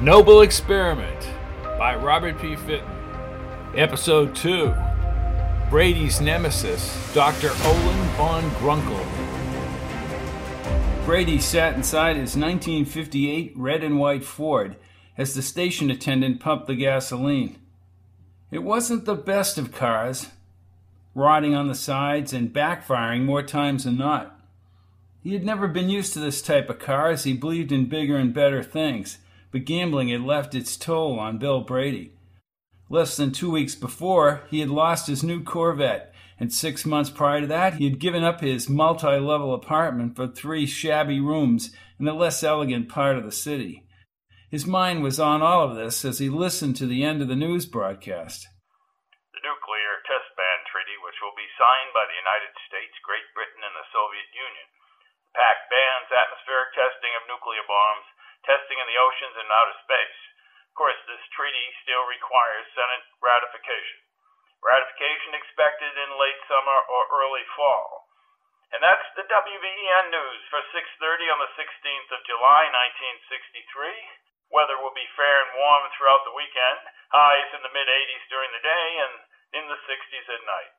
Noble Experiment by Robert P. Fitton. Episode 2 Brady's Nemesis, Dr. Olin von Grunkle. Brady sat inside his 1958 red and white Ford as the station attendant pumped the gasoline. It wasn't the best of cars, rotting on the sides and backfiring more times than not. He had never been used to this type of car as he believed in bigger and better things, but gambling had left its toll on Bill Brady. Less than two weeks before, he had lost his new Corvette, and six months prior to that, he had given up his multi level apartment for three shabby rooms in a less elegant part of the city. His mind was on all of this as he listened to the end of the news broadcast. The nuclear test ban treaty, which will be signed by the United States, Great Britain, and the Soviet Union. The pact bans atmospheric testing of nuclear bombs, testing in the oceans and outer space. Of course, this treaty still requires Senate ratification. Ratification expected in late summer or early fall. And that's the WVEN news for 6:30 on the 16th of July, 1963. Weather will be fair and warm throughout the weekend. Highs in the mid 80s during the day and in the 60s at night.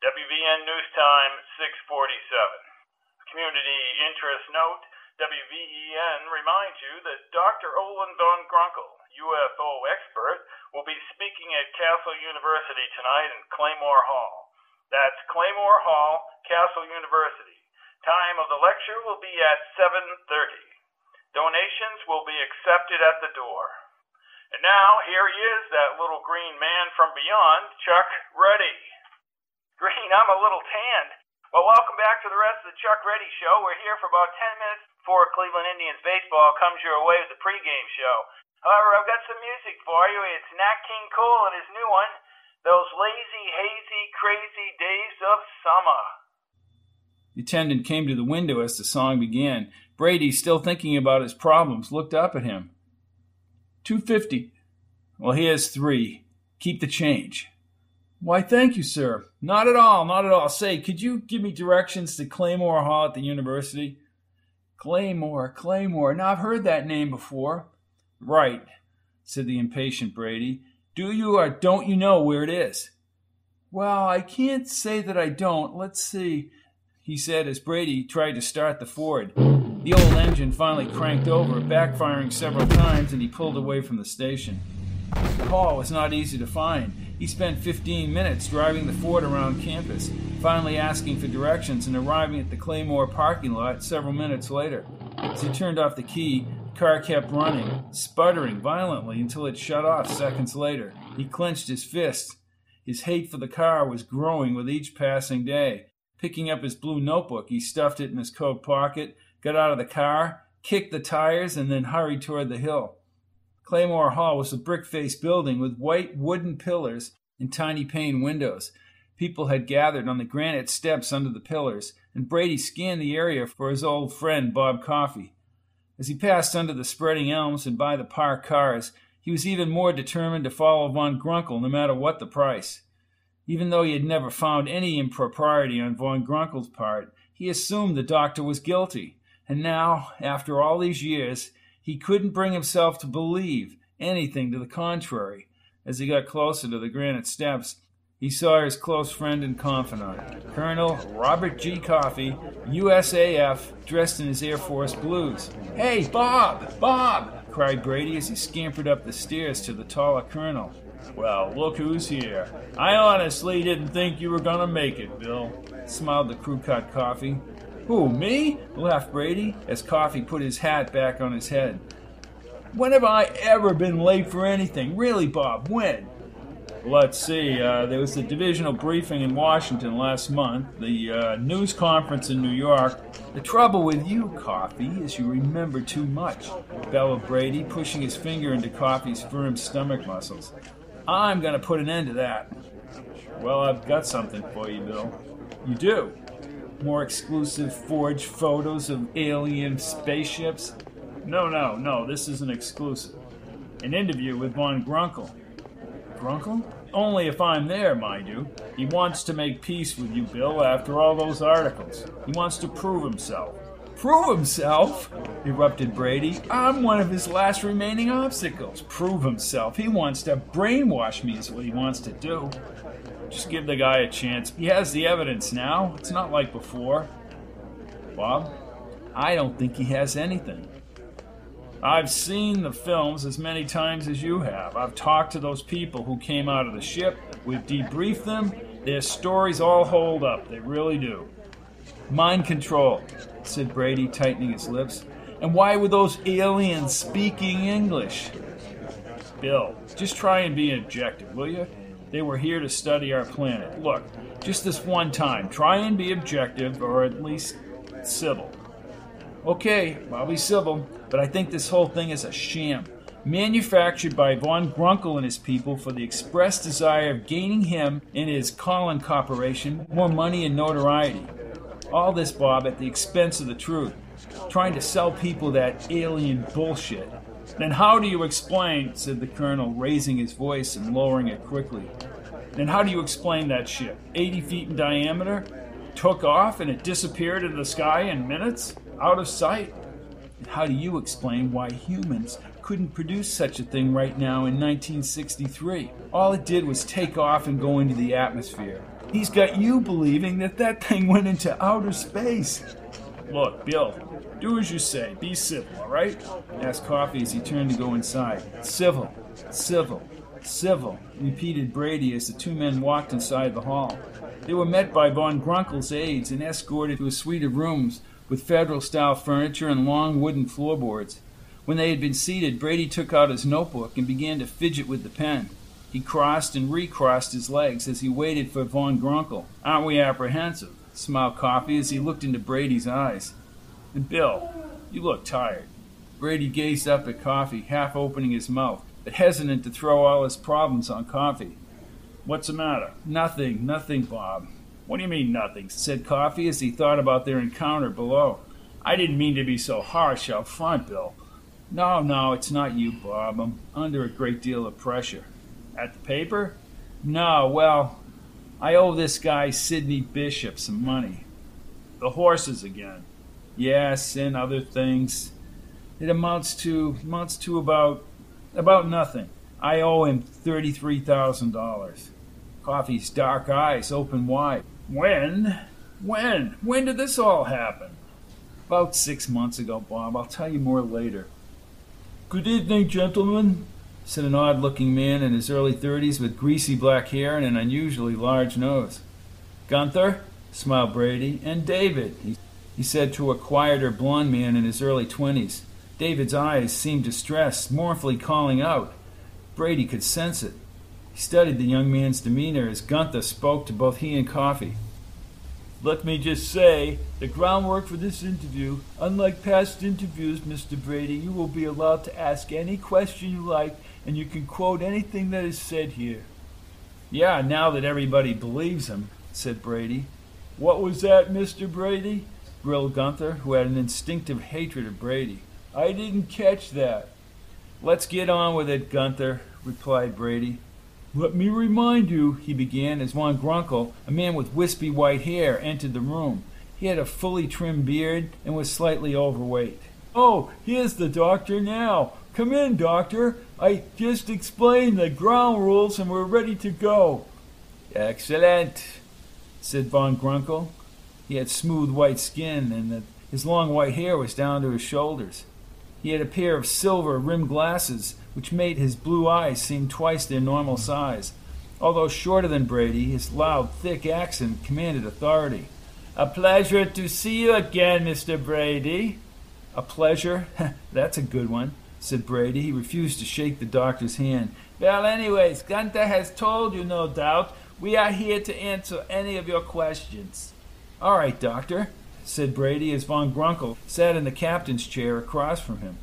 WVN News Time 647. Community interest note WVEN reminds you that Dr. Olin von Grunkle, UFO expert, will be speaking at Castle University tonight in Claymore Hall. That's Claymore Hall, Castle University. Time of the lecture will be at 7:30. Donations will be accepted at the door. And now, here he is, that little green man from beyond, Chuck Ruddy. Green, I'm a little tanned. Well, welcome back to the rest of the Chuck Reddy Show. We're here for about 10 minutes before Cleveland Indians baseball comes your way with the pregame show. However, I've got some music for you. It's Nat King Cole and his new one, Those Lazy, Hazy, Crazy Days of Summer. The attendant came to the window as the song began. Brady, still thinking about his problems, looked up at him. Two fifty. Well, here's three. Keep the change. Why, thank you, sir. Not at all, not at all. Say, could you give me directions to Claymore Hall at the university? Claymore, Claymore. Now, I've heard that name before. Right, said the impatient Brady. Do you or don't you know where it is? Well, I can't say that I don't. Let's see, he said as Brady tried to start the Ford. The old engine finally cranked over, backfiring several times, and he pulled away from the station. The hall was not easy to find. He spent 15 minutes driving the Ford around campus, finally asking for directions and arriving at the Claymore parking lot several minutes later. As he turned off the key, the car kept running, sputtering violently until it shut off seconds later. He clenched his fists. His hate for the car was growing with each passing day. Picking up his blue notebook, he stuffed it in his coat pocket, got out of the car, kicked the tires, and then hurried toward the hill. Claymore Hall was a brick faced building with white wooden pillars and tiny pane windows. People had gathered on the granite steps under the pillars, and Brady scanned the area for his old friend Bob Coffey. As he passed under the spreading elms and by the parked cars, he was even more determined to follow Von Grunkle no matter what the price. Even though he had never found any impropriety on Von Grunkle's part, he assumed the doctor was guilty. And now, after all these years, he couldn't bring himself to believe anything to the contrary. As he got closer to the granite steps, he saw his close friend and confidant, Colonel Robert G. Coffey, USAF, dressed in his Air Force blues. Hey, Bob! Bob! cried Brady as he scampered up the stairs to the taller colonel. Well, look who's here. I honestly didn't think you were gonna make it, Bill, smiled the crew cut Coffey. Who, me? laughed Brady as Coffey put his hat back on his head. When have I ever been late for anything? Really, Bob, when? Let's see. Uh, there was the divisional briefing in Washington last month, the uh, news conference in New York. The trouble with you, Coffey, is you remember too much, bellowed Brady, pushing his finger into Coffey's firm stomach muscles. I'm going to put an end to that. Well, I've got something for you, Bill. You do? More exclusive forged photos of alien spaceships? No, no, no, this is an exclusive. An interview with Von Grunkle. Grunkle? Only if I'm there, mind you. He wants to make peace with you, Bill, after all those articles. He wants to prove himself. Prove himself? erupted Brady. I'm one of his last remaining obstacles. Prove himself. He wants to brainwash me, is what he wants to do. Just give the guy a chance. He has the evidence now. It's not like before. Bob, I don't think he has anything. I've seen the films as many times as you have. I've talked to those people who came out of the ship. We've debriefed them. Their stories all hold up. They really do. Mind control, said Brady, tightening his lips. And why were those aliens speaking English? Bill, just try and be objective, will you? They were here to study our planet. Look, just this one time, try and be objective, or at least civil. Okay, I'll be civil, but I think this whole thing is a sham. Manufactured by Von Grunkle and his people for the express desire of gaining him and his Colin Corporation more money and notoriety. All this, Bob, at the expense of the truth. Trying to sell people that alien bullshit. Then how do you explain, said the colonel, raising his voice and lowering it quickly. Then how do you explain that ship? 80 feet in diameter? Took off and it disappeared into the sky in minutes? out of sight. And how do you explain why humans couldn't produce such a thing right now in 1963? All it did was take off and go into the atmosphere. He's got you believing that that thing went into outer space. Look, Bill, do as you say. Be civil, all right? asked Coffey as he turned to go inside. Civil, civil, civil, repeated Brady as the two men walked inside the hall. They were met by Von Grunkle's aides and escorted to a suite of rooms with federal style furniture and long wooden floorboards. When they had been seated, Brady took out his notebook and began to fidget with the pen. He crossed and recrossed his legs as he waited for Von Grunkle. Aren't we apprehensive? smiled Coffey as he looked into Brady's eyes. And Bill, you look tired. Brady gazed up at Coffey, half opening his mouth, but hesitant to throw all his problems on Coffey. What's the matter? Nothing, nothing, Bob. What do you mean, nothing? said Coffey as he thought about their encounter below. I didn't mean to be so harsh out front, Bill. No, no, it's not you, Bob. I'm under a great deal of pressure. At the paper? No, well, I owe this guy Sidney Bishop some money. The horses again. Yes, and other things. It amounts to amounts to about about nothing. I owe him thirty-three thousand dollars. Coffey's dark eyes open wide. When? When? When did this all happen? About six months ago, Bob. I'll tell you more later. Good evening, gentlemen, said an odd looking man in his early thirties with greasy black hair and an unusually large nose. Gunther, smiled Brady, and David, he, he said to a quieter blond man in his early twenties. David's eyes seemed distressed, mournfully calling out. Brady could sense it. He studied the young man's demeanor as Gunther spoke to both he and Coffey. Let me just say, the groundwork for this interview, unlike past interviews, Mr. Brady, you will be allowed to ask any question you like, and you can quote anything that is said here. Yeah, now that everybody believes him, said Brady. What was that, Mr. Brady? Grilled Gunther, who had an instinctive hatred of Brady. I didn't catch that. Let's get on with it, Gunther, replied Brady. Let me remind you, he began, as Von Grunkle, a man with wispy white hair, entered the room. He had a fully trimmed beard and was slightly overweight. Oh, here's the doctor now. Come in, doctor. I just explained the ground rules and we're ready to go. Excellent, said Von Grunkle. He had smooth white skin and his long white hair was down to his shoulders. He had a pair of silver rimmed glasses which made his blue eyes seem twice their normal size. Although shorter than Brady, his loud, thick accent commanded authority. A pleasure to see you again, Mr. Brady. A pleasure? That's a good one, said Brady. He refused to shake the doctor's hand. Well, anyways, Gunther has told you, no doubt. We are here to answer any of your questions. All right, Doctor, said Brady as Von Grunkle sat in the captain's chair across from him.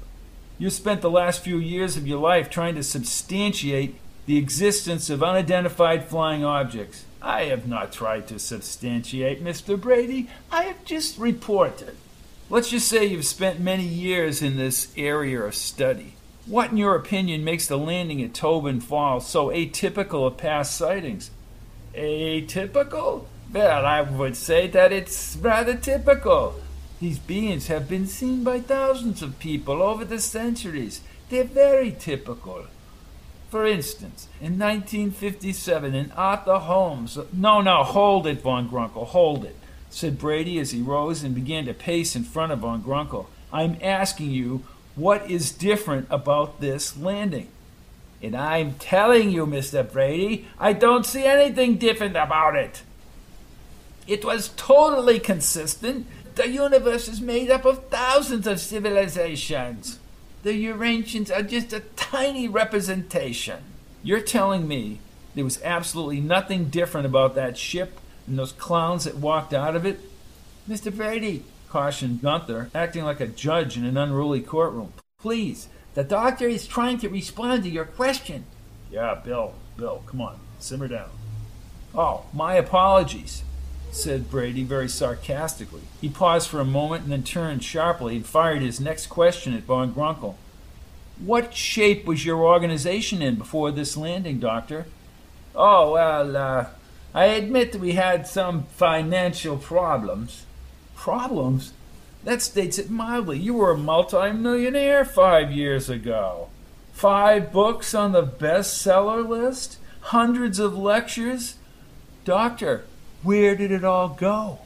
You spent the last few years of your life trying to substantiate the existence of unidentified flying objects. I have not tried to substantiate, Mr. Brady. I have just reported. Let's just say you've spent many years in this area of study. What, in your opinion, makes the landing at Tobin Falls so atypical of past sightings? Atypical? Well, I would say that it's rather typical. These beings have been seen by thousands of people over the centuries. They're very typical. For instance, in 1957, in Arthur Holmes. No, no, hold it, Von Grunkle, hold it, said Brady as he rose and began to pace in front of Von Grunkle. I'm asking you what is different about this landing. And I'm telling you, Mr. Brady, I don't see anything different about it. It was totally consistent. The universe is made up of thousands of civilizations. The Urantians are just a tiny representation. You're telling me there was absolutely nothing different about that ship and those clowns that walked out of it? Mr. Brady, cautioned Gunther, acting like a judge in an unruly courtroom. Please, the doctor is trying to respond to your question. Yeah, Bill, Bill, come on, simmer down. Oh, my apologies said Brady very sarcastically. He paused for a moment and then turned sharply and fired his next question at Von Grunkle. What shape was your organization in before this landing, Doctor? Oh, well, uh, I admit that we had some financial problems. Problems? That states it mildly. You were a multimillionaire five years ago. Five books on the bestseller list? Hundreds of lectures? Doctor, where did it all go?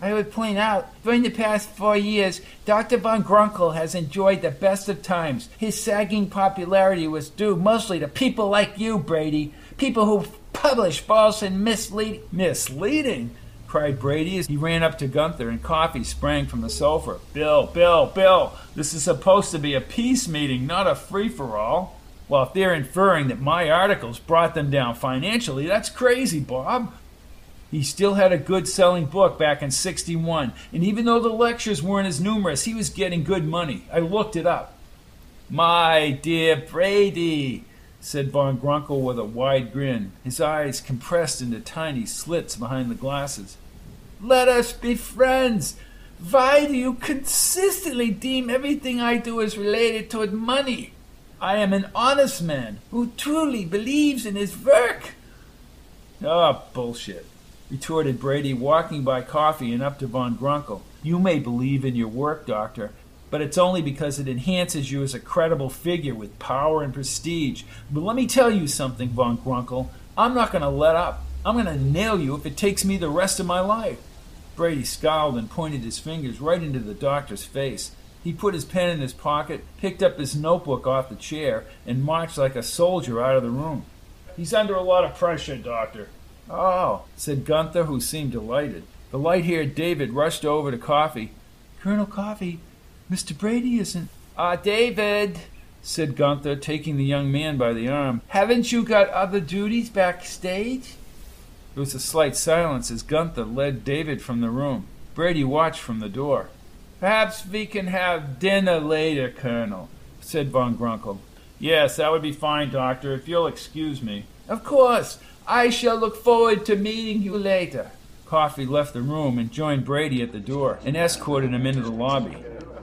I would point out, during the past four years, Dr. Von Grunkle has enjoyed the best of times. His sagging popularity was due mostly to people like you, Brady. People who publish false and misleading. Misleading? cried Brady as he ran up to Gunther and Coffey sprang from the sofa. Bill, Bill, Bill, this is supposed to be a peace meeting, not a free for all. Well, if they're inferring that my articles brought them down financially, that's crazy, Bob. He still had a good selling book back in 61, and even though the lectures weren't as numerous, he was getting good money. I looked it up. My dear Brady, said Von Grunkle with a wide grin, his eyes compressed into tiny slits behind the glasses. Let us be friends. Why do you consistently deem everything I do as related toward money? I am an honest man who truly believes in his work. Ah, oh, bullshit retorted Brady, walking by Coffey and up to Von Grunkle. You may believe in your work, Doctor, but it's only because it enhances you as a credible figure with power and prestige. But let me tell you something, Von Grunkle. I'm not going to let up. I'm going to nail you if it takes me the rest of my life. Brady scowled and pointed his fingers right into the doctor's face. He put his pen in his pocket, picked up his notebook off the chair, and marched like a soldier out of the room. He's under a lot of pressure, Doctor. Oh, said Gunther, who seemed delighted. The light haired David rushed over to Coffey. Colonel Coffey, Mr. Brady isn't. Ah, David, said Gunther, taking the young man by the arm. Haven't you got other duties backstage? There was a slight silence as Gunther led David from the room. Brady watched from the door. Perhaps we can have dinner later, Colonel, said Von Grunkle. Yes, that would be fine, Doctor, if you'll excuse me. Of course. I shall look forward to meeting you later. Coffey left the room and joined Brady at the door and escorted him into the lobby.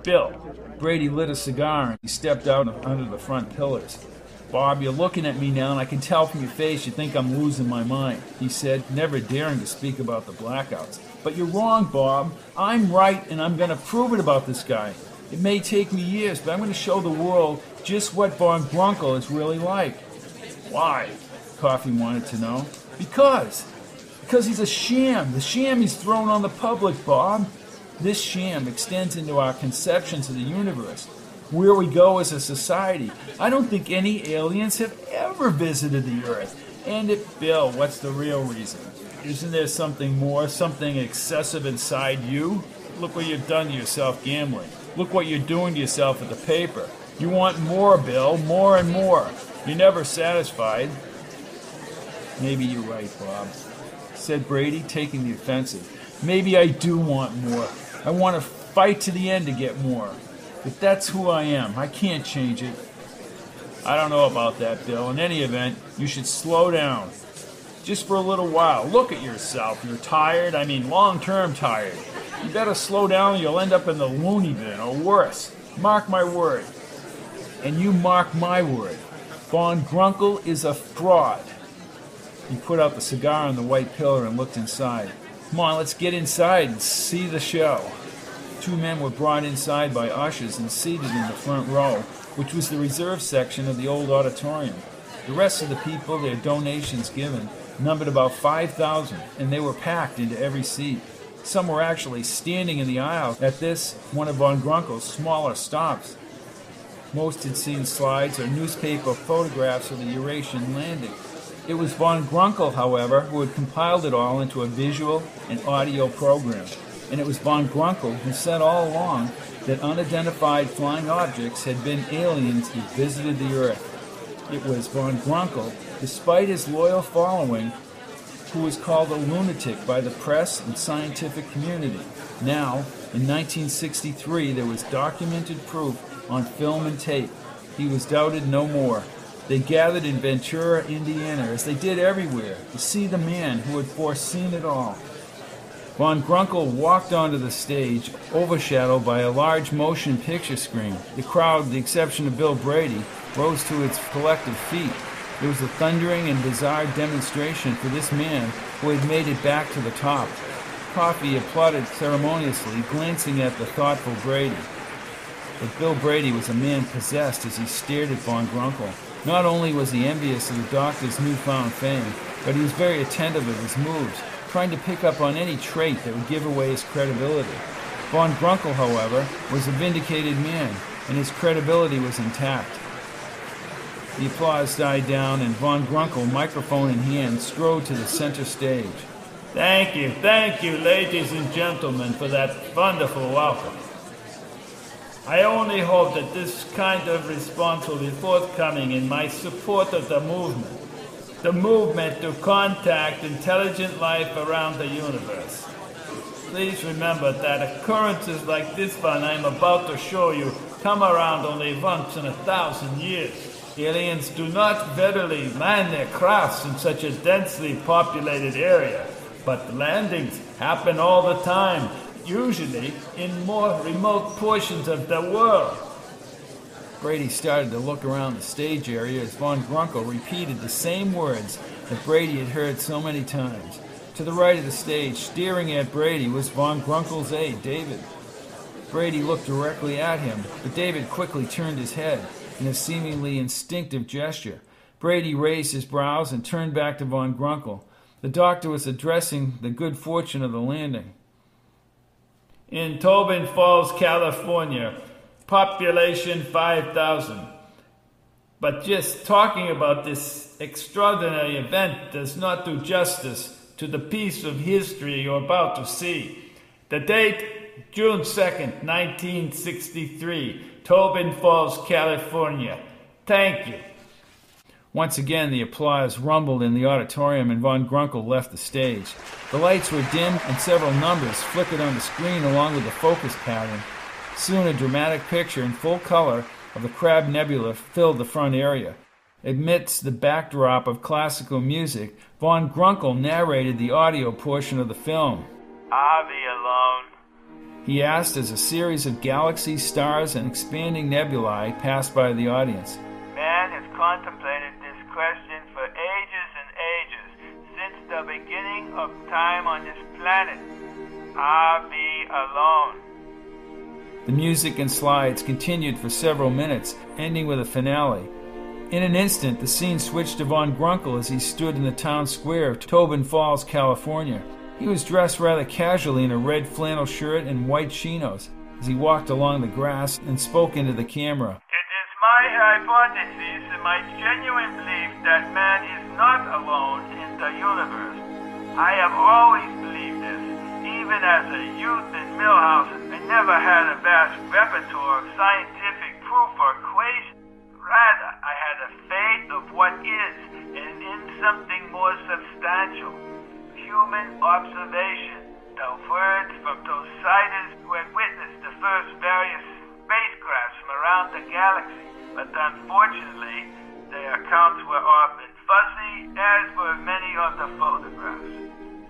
Bill. Brady lit a cigar and he stepped out under the front pillars. Bob, you're looking at me now, and I can tell from your face you think I'm losing my mind, he said, never daring to speak about the blackouts. But you're wrong, Bob. I'm right, and I'm going to prove it about this guy. It may take me years, but I'm going to show the world just what Von Grunkle is really like. Why? Coffey wanted to know. Because. Because he's a sham. The sham he's thrown on the public, Bob. This sham extends into our conceptions of the universe, where we go as a society. I don't think any aliens have ever visited the Earth. And if, Bill, what's the real reason? Isn't there something more, something excessive inside you? Look what you've done to yourself gambling. Look what you're doing to yourself at the paper. You want more, Bill, more and more. You're never satisfied. Maybe you're right, Bob, said Brady, taking the offensive. Maybe I do want more. I want to fight to the end to get more. But that's who I am. I can't change it. I don't know about that, Bill. In any event, you should slow down. Just for a little while. Look at yourself. You're tired. I mean, long term tired. You better slow down or you'll end up in the loony bin, or worse. Mark my word. And you mark my word. Von Grunkle is a fraud. He put out the cigar on the white pillar and looked inside. Come on, let's get inside and see the show. two men were brought inside by ushers and seated in the front row, which was the reserve section of the old auditorium. The rest of the people, their donations given, numbered about 5,000, and they were packed into every seat. Some were actually standing in the aisle at this, one of von Grunkle's smaller stops. Most had seen slides or newspaper photographs of the Eurasian landing. It was von Grunkle, however, who had compiled it all into a visual and audio program. And it was von Grunkle who said all along that unidentified flying objects had been aliens who visited the Earth. It was von Grunkle, despite his loyal following, who was called a lunatic by the press and scientific community. Now, in 1963, there was documented proof on film and tape. He was doubted no more. They gathered in Ventura, Indiana, as they did everywhere, to see the man who had foreseen it all. Von Grunkle walked onto the stage, overshadowed by a large motion picture screen. The crowd, the exception of Bill Brady, rose to its collective feet. It was a thundering and bizarre demonstration for this man who had made it back to the top. Coffey applauded ceremoniously, glancing at the thoughtful Brady. But Bill Brady was a man possessed as he stared at Von Grunkle. Not only was he envious of the doctor's newfound fame, but he was very attentive of his moves, trying to pick up on any trait that would give away his credibility. Von Grunkle, however, was a vindicated man, and his credibility was intact. The applause died down, and Von Grunkle, microphone in hand, strode to the center stage. Thank you, thank you, ladies and gentlemen, for that wonderful welcome. I only hope that this kind of response will be forthcoming in my support of the movement. The movement to contact intelligent life around the universe. Please remember that occurrences like this one I'm about to show you come around only once in a thousand years. Aliens do not readily land their crafts in such a densely populated area, but landings happen all the time, usually in more remote portions of the world. Brady started to look around the stage area as Von Grunkle repeated the same words that Brady had heard so many times. To the right of the stage, staring at Brady, was Von Grunkle's aide, David. Brady looked directly at him, but David quickly turned his head in a seemingly instinctive gesture. Brady raised his brows and turned back to Von Grunkle. The doctor was addressing the good fortune of the landing. In Tobin Falls, California, population 5,000. But just talking about this extraordinary event does not do justice to the piece of history you're about to see. The date, June 2nd, 1963. Tobin Falls, California. Thank you. Once again, the applause rumbled in the auditorium, and Von Grunkle left the stage. The lights were dimmed, and several numbers flickered on the screen along with the focus pattern. Soon, a dramatic picture in full color of the Crab Nebula filled the front area. Amidst the backdrop of classical music, Von Grunkle narrated the audio portion of the film. Are we alone? He asked as a series of galaxies, stars, and expanding nebulae passed by the audience. Man has contemplated question for ages and ages, since the beginning of time on this planet. Are we alone? The music and slides continued for several minutes, ending with a finale. In an instant, the scene switched to Von Grunkle as he stood in the town square of Tobin Falls, California. He was dressed rather casually in a red flannel shirt and white chinos as he walked along the grass and spoke into the camera. My hypothesis and my genuine belief that man is not alone in the universe. I have always believed this. Even as a youth in Millhouse, I never had a vast repertoire of scientific proof or equations. Rather, I had a faith of what is and in something more substantial human observation. The words from those sighters who had witnessed the first various spacecrafts from around the galaxy, but unfortunately, their accounts were often fuzzy, as were many of the photographs.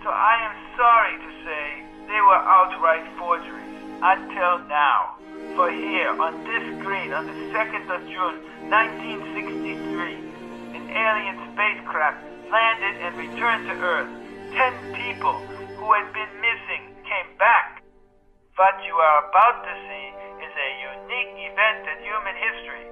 So I am sorry to say they were outright forgeries until now. For here, on this screen, on the 2nd of June, 1963, an alien spacecraft landed and returned to Earth ten people who had been missing came back. What you are about to see is a unique event in human history,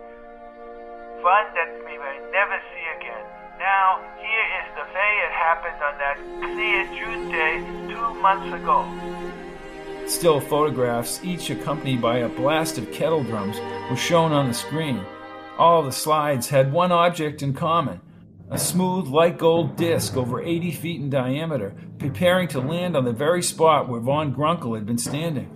one that we may never see again. Now, here is the way it happened on that clear June day two months ago. Still photographs, each accompanied by a blast of kettle drums, were shown on the screen. All the slides had one object in common a smooth light gold disc over 80 feet in diameter, preparing to land on the very spot where von Grunkle had been standing.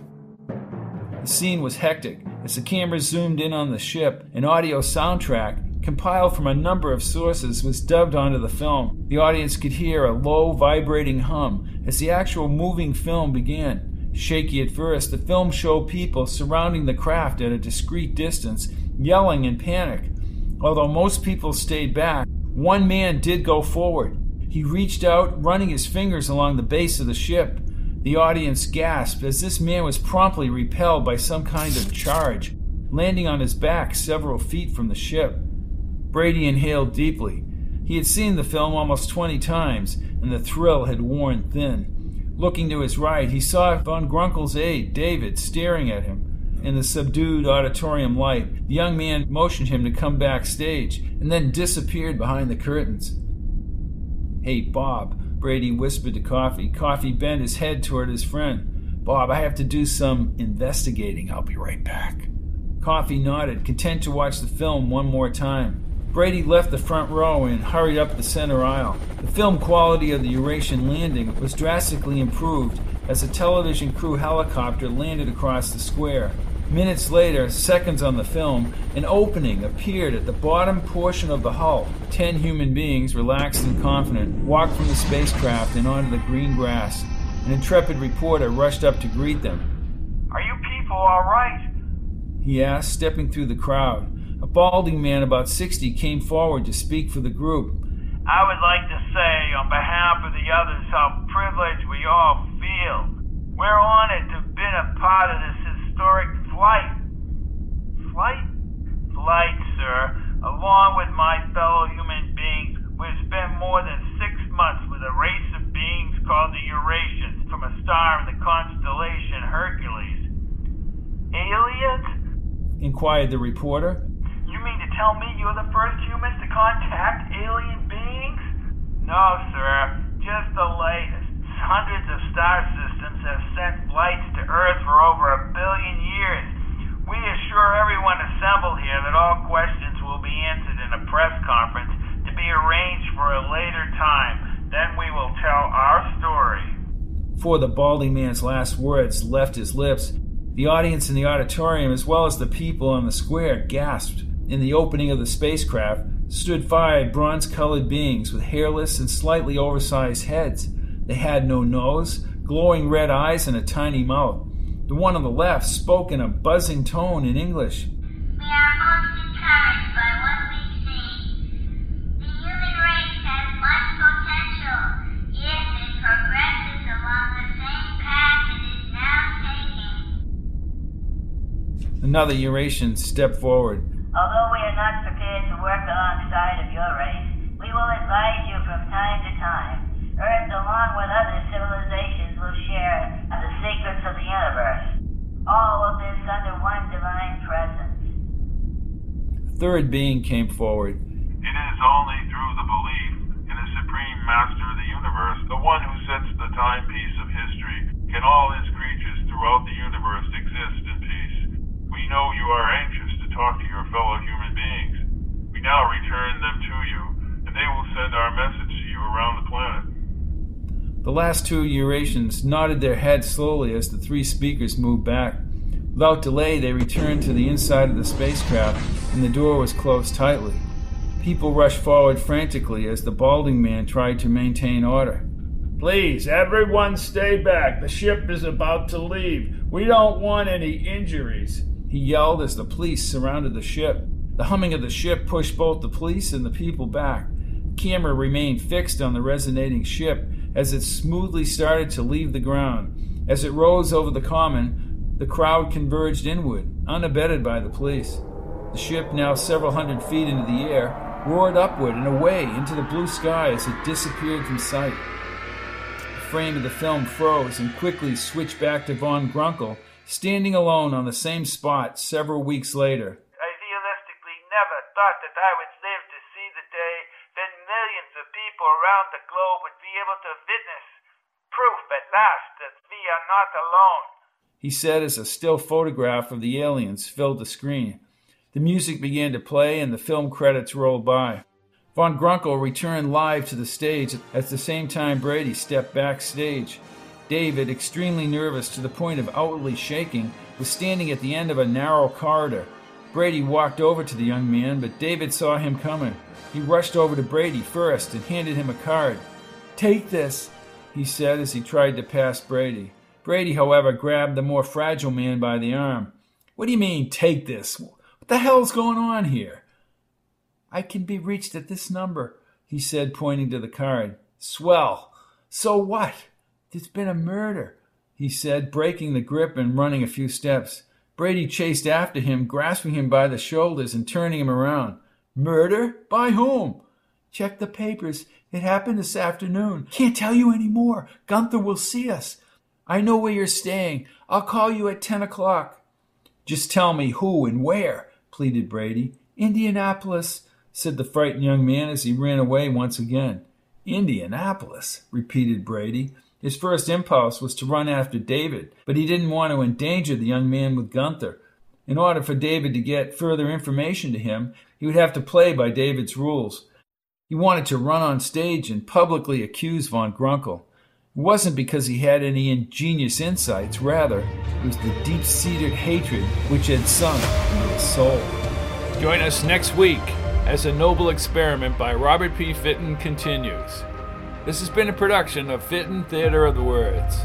The scene was hectic. As the camera zoomed in on the ship, an audio soundtrack, compiled from a number of sources, was dubbed onto the film. The audience could hear a low, vibrating hum as the actual moving film began. Shaky at first, the film showed people surrounding the craft at a discreet distance, yelling in panic. Although most people stayed back, one man did go forward. He reached out, running his fingers along the base of the ship. The audience gasped as this man was promptly repelled by some kind of charge, landing on his back several feet from the ship. Brady inhaled deeply. He had seen the film almost 20 times, and the thrill had worn thin. Looking to his right, he saw von Grunkle's aide, David, staring at him. In the subdued auditorium light, the young man motioned him to come backstage and then disappeared behind the curtains. Hey, Bob, Brady whispered to Coffey. Coffey bent his head toward his friend. Bob, I have to do some investigating. I'll be right back. Coffey nodded, content to watch the film one more time. Brady left the front row and hurried up the center aisle. The film quality of the Eurasian landing was drastically improved as a television crew helicopter landed across the square. Minutes later, seconds on the film, an opening appeared at the bottom portion of the hull. Ten human beings, relaxed and confident, walked from the spacecraft and onto the green grass. An intrepid reporter rushed up to greet them. Are you people all right? He asked, stepping through the crowd. A balding man about 60 came forward to speak for the group. I would like to say, on behalf of the others, how privileged we all feel. We're honored to have been a part of this historic flight. Flight? Flight, sir. Along with my fellow human beings, we've spent more than six months with a race of beings called the Eurasians from a star in the constellation Hercules. Aliens? inquired the reporter. You mean to tell me you're the first humans to contact alien beings? No, sir. Just the latest. Hundreds of star systems have sent flights to Earth for over a billion years. We assure everyone assembled here that all questions will be answered in a press conference to be arranged for a later time. Then we will tell our story. Before the balding man's last words left his lips, the audience in the auditorium, as well as the people on the square, gasped. In the opening of the spacecraft stood five bronze colored beings with hairless and slightly oversized heads. They had no nose, glowing red eyes, and a tiny mouth. The one on the left spoke in a buzzing tone in English. We are most encouraged by what we see. The human race has much potential if it progresses along the same path it is now taking. Another Eurasian stepped forward. Although we are not prepared to work alongside of your race, we will advise you from time to time. Earth, along with other civilizations, will share the secrets of the universe. All of this under one divine presence. A third being came forward. It is only through the belief in a supreme master of the universe, the one who sets the timepiece of history, can all his creatures throughout the universe exist in peace. We know you are anxious to talk to your fellow human beings. We now return them to you, and they will send our message to you around the planet. The last two Eurasians nodded their heads slowly as the three speakers moved back. Without delay, they returned to the inside of the spacecraft, and the door was closed tightly. People rushed forward frantically as the balding man tried to maintain order. Please, everyone stay back. The ship is about to leave. We don't want any injuries. He yelled as the police surrounded the ship. The humming of the ship pushed both the police and the people back. The camera remained fixed on the resonating ship as it smoothly started to leave the ground. As it rose over the common, the crowd converged inward, unabetted by the police. The ship, now several hundred feet into the air, roared upward and away into the blue sky as it disappeared from sight. The frame of the film froze and quickly switched back to von Grunkle standing alone on the same spot several weeks later. I realistically never thought that I would live to see the day when millions of people around the globe would be able to witness proof at last that we are not alone. He said as a still photograph of the aliens filled the screen. The music began to play and the film credits rolled by. Von Grunkle returned live to the stage at the same time Brady stepped backstage. David, extremely nervous to the point of outwardly shaking, was standing at the end of a narrow corridor. Brady walked over to the young man, but David saw him coming. He rushed over to Brady first and handed him a card. Take this, he said as he tried to pass Brady. Brady, however, grabbed the more fragile man by the arm. What do you mean, take this? The hell's going on here? I can be reached at this number, he said, pointing to the card. Swell. So what? There's been a murder, he said, breaking the grip and running a few steps. Brady chased after him, grasping him by the shoulders and turning him around. Murder? By whom? Check the papers. It happened this afternoon. Can't tell you any more. Gunther will see us. I know where you're staying. I'll call you at ten o'clock. Just tell me who and where, pleaded Brady. Indianapolis, said the frightened young man as he ran away once again. Indianapolis, repeated Brady. His first impulse was to run after David, but he didn't want to endanger the young man with Gunther. In order for David to get further information to him, he would have to play by David's rules. He wanted to run on stage and publicly accuse von Grunkle. Wasn't because he had any ingenious insights, rather, it was the deep seated hatred which had sunk into his soul. Join us next week as a noble experiment by Robert P. Fitton continues. This has been a production of Fitton Theater of the Words.